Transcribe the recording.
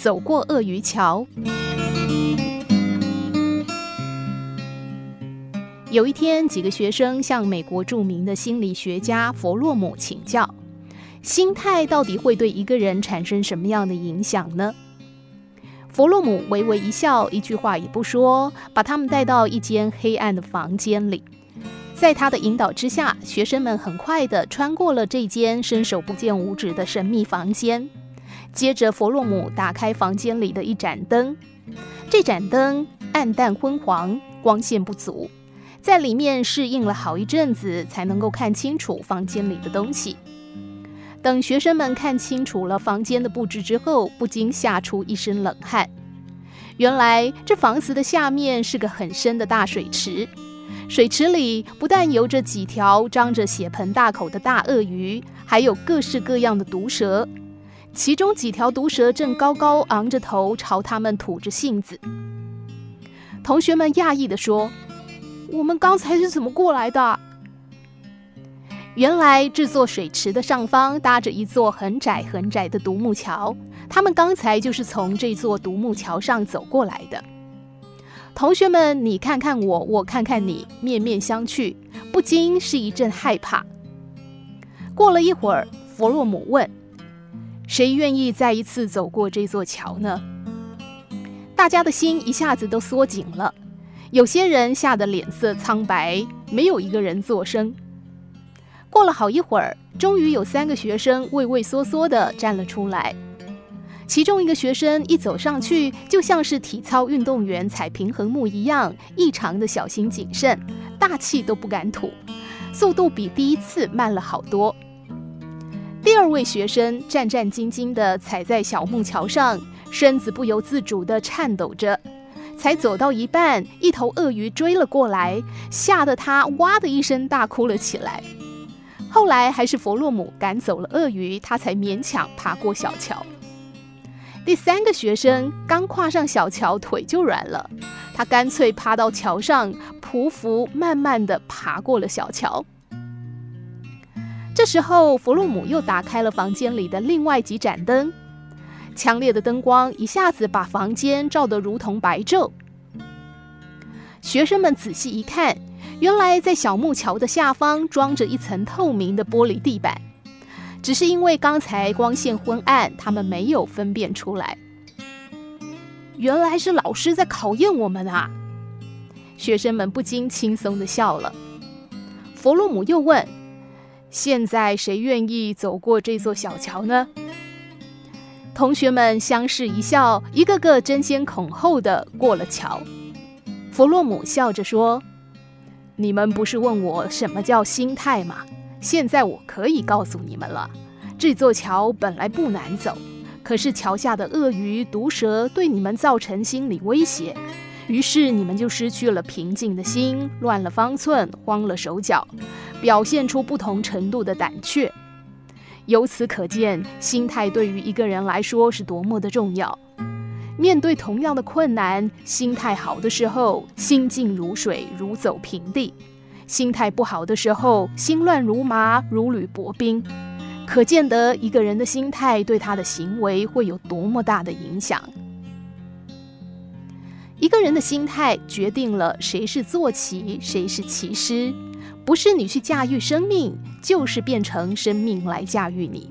走过鳄鱼桥。有一天，几个学生向美国著名的心理学家弗洛姆请教：心态到底会对一个人产生什么样的影响呢？弗洛姆微微一笑，一句话也不说，把他们带到一间黑暗的房间里。在他的引导之下，学生们很快地穿过了这间伸手不见五指的神秘房间。接着，弗洛姆打开房间里的一盏灯，这盏灯暗淡昏黄，光线不足。在里面适应了好一阵子，才能够看清楚房间里的东西。等学生们看清楚了房间的布置之后，不禁吓出一身冷汗。原来这房子的下面是个很深的大水池，水池里不但游着几条张着血盆大口的大鳄鱼，还有各式各样的毒蛇。其中几条毒蛇正高高昂着头朝他们吐着信子。同学们讶异地说。我们刚才是怎么过来的？原来这座水池的上方搭着一座很窄很窄的独木桥，他们刚才就是从这座独木桥上走过来的。同学们，你看看我，我看看你，面面相觑，不禁是一阵害怕。过了一会儿，弗洛姆问：“谁愿意再一次走过这座桥呢？”大家的心一下子都缩紧了。有些人吓得脸色苍白，没有一个人作声。过了好一会儿，终于有三个学生畏畏缩缩地站了出来。其中一个学生一走上去，就像是体操运动员踩平衡木一样，异常的小心谨慎，大气都不敢吐，速度比第一次慢了好多。位学生战战兢兢地踩在小木桥上，身子不由自主地颤抖着。才走到一半，一头鳄鱼追了过来，吓得他哇的一声大哭了起来。后来还是弗洛姆赶走了鳄鱼，他才勉强爬过小桥。第三个学生刚跨上小桥，腿就软了，他干脆趴到桥上，匍匐慢慢地爬过了小桥。这时候，弗洛姆又打开了房间里的另外几盏灯。强烈的灯光一下子把房间照得如同白昼。学生们仔细一看，原来在小木桥的下方装着一层透明的玻璃地板，只是因为刚才光线昏暗，他们没有分辨出来。原来是老师在考验我们啊！学生们不禁轻松地笑了。弗洛姆又问：“现在谁愿意走过这座小桥呢？”同学们相视一笑，一个个争先恐后的过了桥。弗洛姆笑着说：“你们不是问我什么叫心态吗？现在我可以告诉你们了。这座桥本来不难走，可是桥下的鳄鱼、毒蛇对你们造成心理威胁，于是你们就失去了平静的心，乱了方寸，慌了手脚，表现出不同程度的胆怯。”由此可见，心态对于一个人来说是多么的重要。面对同样的困难，心态好的时候，心静如水，如走平地；心态不好的时候，心乱如麻，如履薄冰。可见得一个人的心态对他的行为会有多么大的影响。一个人的心态决定了谁是坐骑，谁是骑师。不是你去驾驭生命，就是变成生命来驾驭你。